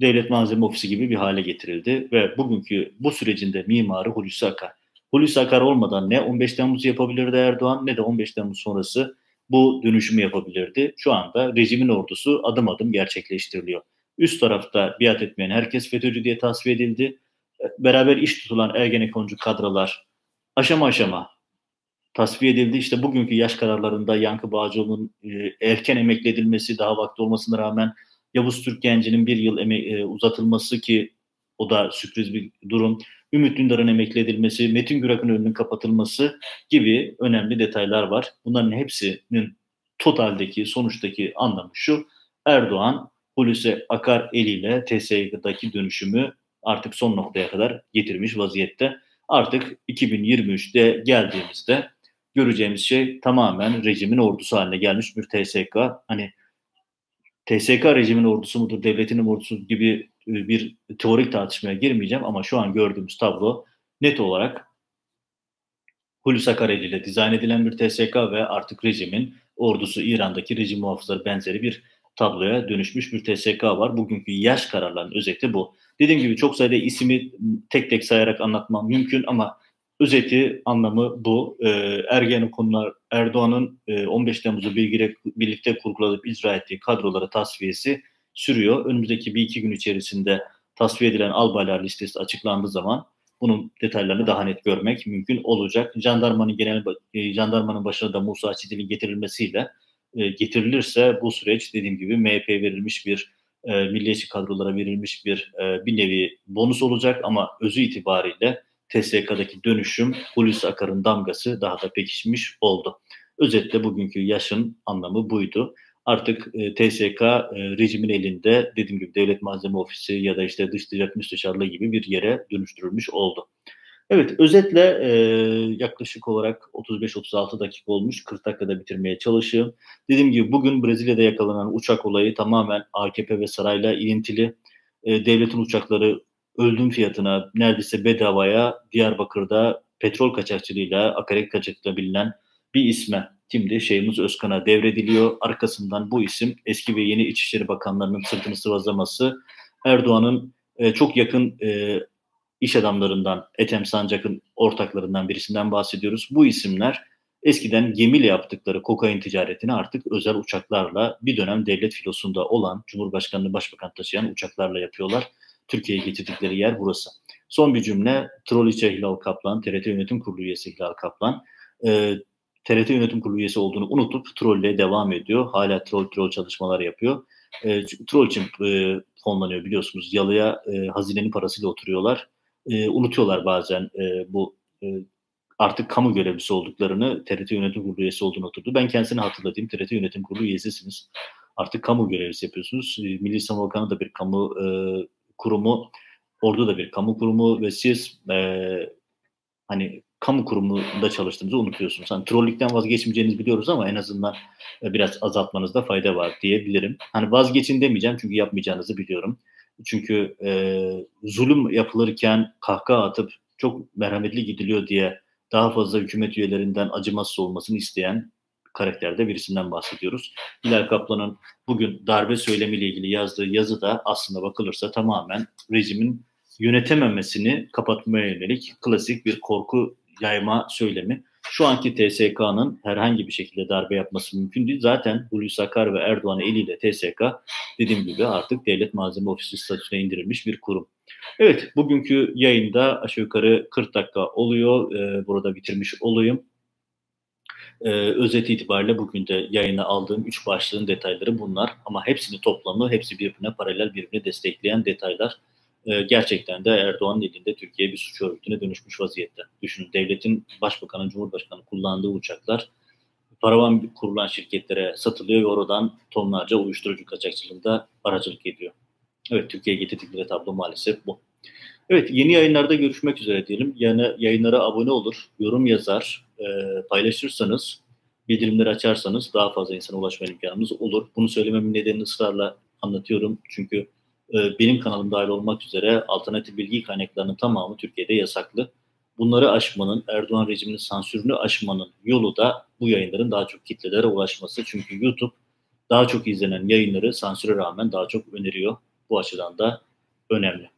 devlet malzeme ofisi gibi bir hale getirildi ve bugünkü bu sürecinde mimarı Hulusi Akar. Hulusi Akar olmadan ne 15 Temmuz yapabilirdi Erdoğan ne de 15 Temmuz sonrası bu dönüşümü yapabilirdi. Şu anda rejimin ordusu adım adım gerçekleştiriliyor. Üst tarafta biat etmeyen herkes FETÖ'cü diye tasfiye edildi. Beraber iş tutulan Ergenekoncu kadrolar aşama aşama tasfiye edildi. İşte bugünkü yaş kararlarında Yankı Bağcıoğlu'nun e, erken emekli edilmesi daha vakti olmasına rağmen Yavuz Türk Genci'nin bir yıl eme- e, uzatılması ki o da sürpriz bir durum. Ümit Dündar'ın emekli edilmesi, Metin Gürak'ın önünün kapatılması gibi önemli detaylar var. Bunların hepsinin totaldeki, sonuçtaki anlamı şu. Erdoğan Hulusi Akar eliyle TSK'daki dönüşümü artık son noktaya kadar getirmiş vaziyette. Artık 2023'te geldiğimizde göreceğimiz şey tamamen rejimin ordusu haline gelmiş bir TSK. Hani TSK rejimin ordusu mudur, devletin ordusu gibi e, bir teorik tartışmaya girmeyeceğim ama şu an gördüğümüz tablo net olarak Hulusi Akar ile dizayn edilen bir TSK ve artık rejimin ordusu İran'daki rejim muhafızları benzeri bir tabloya dönüşmüş bir TSK var. Bugünkü yaş kararlarının özeti bu. Dediğim gibi çok sayıda ismi tek tek sayarak anlatmam mümkün ama özeti anlamı bu. Ee, Ergenekonlar Erdoğan'ın e, 15 Temmuz'u birlikte kurgulayıp icra ettiği kadrolara tasfiyesi sürüyor. Önümüzdeki bir iki gün içerisinde tasfiye edilen albaylar listesi açıklandığı zaman bunun detaylarını daha net görmek mümkün olacak. Jandarmanın genel e, jandarmanın başına da Musa Çetin'in getirilmesiyle e, getirilirse bu süreç dediğim gibi MHP verilmiş bir e, milliyetçi kadrolara verilmiş bir e, bir nevi bonus olacak ama özü itibariyle TSK'daki dönüşüm Hulusi Akar'ın damgası daha da pekişmiş oldu. Özetle bugünkü yaşın anlamı buydu. Artık e, TSK e, rejimin elinde dediğim gibi devlet malzeme ofisi ya da işte dış ticaret müsteşarlığı gibi bir yere dönüştürülmüş oldu. Evet özetle e, yaklaşık olarak 35-36 dakika olmuş 40 dakikada bitirmeye çalışıyorum. Dediğim gibi bugün Brezilya'da yakalanan uçak olayı tamamen AKP ve sarayla ilintili. E, devletin uçakları öldüm fiyatına neredeyse bedavaya Diyarbakır'da petrol kaçakçılığıyla, akaryakıt kaçakçılığıyla bilinen bir isme kimdi? Şeyhimiz Özkan'a devrediliyor. Arkasından bu isim eski ve yeni İçişleri Bakanlarının sırtını sıvazlaması Erdoğan'ın e, çok yakın e, iş adamlarından, Ethem Sancak'ın ortaklarından birisinden bahsediyoruz. Bu isimler eskiden gemiyle yaptıkları kokain ticaretini artık özel uçaklarla bir dönem devlet filosunda olan Cumhurbaşkanlığı Başbakan taşıyan uçaklarla yapıyorlar. Türkiye'ye getirdikleri yer burası. Son bir cümle Troliçe Hilal Kaplan, TRT Yönetim Kurulu üyesi Hilal Kaplan. E, TRT Yönetim Kurulu üyesi olduğunu unutup trolle devam ediyor. Hala troll troll çalışmalar yapıyor. E, troll için e, fonlanıyor biliyorsunuz. Yalıya e, hazinenin parasıyla oturuyorlar. E, unutuyorlar bazen e, bu e, artık kamu görevlisi olduklarını, TRT Yönetim Kurulu üyesi olduğunu oturdu. Ben kendisini hatırlatayım. TRT Yönetim Kurulu üyesisiniz. Artık kamu görevlisi yapıyorsunuz. E, Milli Savunma Bakanı da bir kamu e, kurumu, ordu da bir kamu kurumu ve siz e, hani kamu kurumunda çalıştığınızı unutuyorsunuz. Hani trollükten vazgeçmeyeceğinizi biliyoruz ama en azından e, biraz azaltmanızda fayda var diyebilirim. Hani vazgeçin demeyeceğim çünkü yapmayacağınızı biliyorum. Çünkü e, zulüm yapılırken kahkaha atıp çok merhametli gidiliyor diye daha fazla hükümet üyelerinden acımasız olmasını isteyen karakterde birisinden bahsediyoruz. Hilal Kaplan'ın bugün darbe söylemiyle ilgili yazdığı yazı da aslında bakılırsa tamamen rejimin yönetememesini kapatmaya yönelik klasik bir korku yayma söylemi. Şu anki TSK'nın herhangi bir şekilde darbe yapması mümkün değil. Zaten Hulusi Akar ve Erdoğan eliyle TSK dediğim gibi artık Devlet Malzeme Ofisi statüsüne indirilmiş bir kurum. Evet bugünkü yayında aşağı yukarı 40 dakika oluyor. Ee, burada bitirmiş olayım. Ee, özet itibariyle bugün de yayına aldığım 3 başlığın detayları bunlar. Ama hepsini toplamı, hepsi birbirine paralel, birbirini destekleyen detaylar e, gerçekten de Erdoğan'ın elinde Türkiye bir suç örgütüne dönüşmüş vaziyette. Düşünün devletin başbakanı, cumhurbaşkanı kullandığı uçaklar paravan kurulan şirketlere satılıyor ve oradan tonlarca uyuşturucu kaçakçılığında aracılık ediyor. Evet Türkiye getirdikleri tablo maalesef bu. Evet yeni yayınlarda görüşmek üzere diyelim. Yani yayınlara abone olur, yorum yazar, e, paylaşırsanız, bildirimleri açarsanız daha fazla insana ulaşma imkanımız olur. Bunu söylememin nedenini ısrarla anlatıyorum. Çünkü benim kanalım dahil olmak üzere alternatif bilgi kaynaklarının tamamı Türkiye'de yasaklı. Bunları aşmanın, Erdoğan rejiminin sansürünü aşmanın yolu da bu yayınların daha çok kitlelere ulaşması. Çünkü YouTube daha çok izlenen yayınları sansüre rağmen daha çok öneriyor. Bu açıdan da önemli.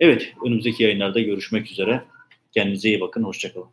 Evet, önümüzdeki yayınlarda görüşmek üzere. Kendinize iyi bakın, hoşçakalın.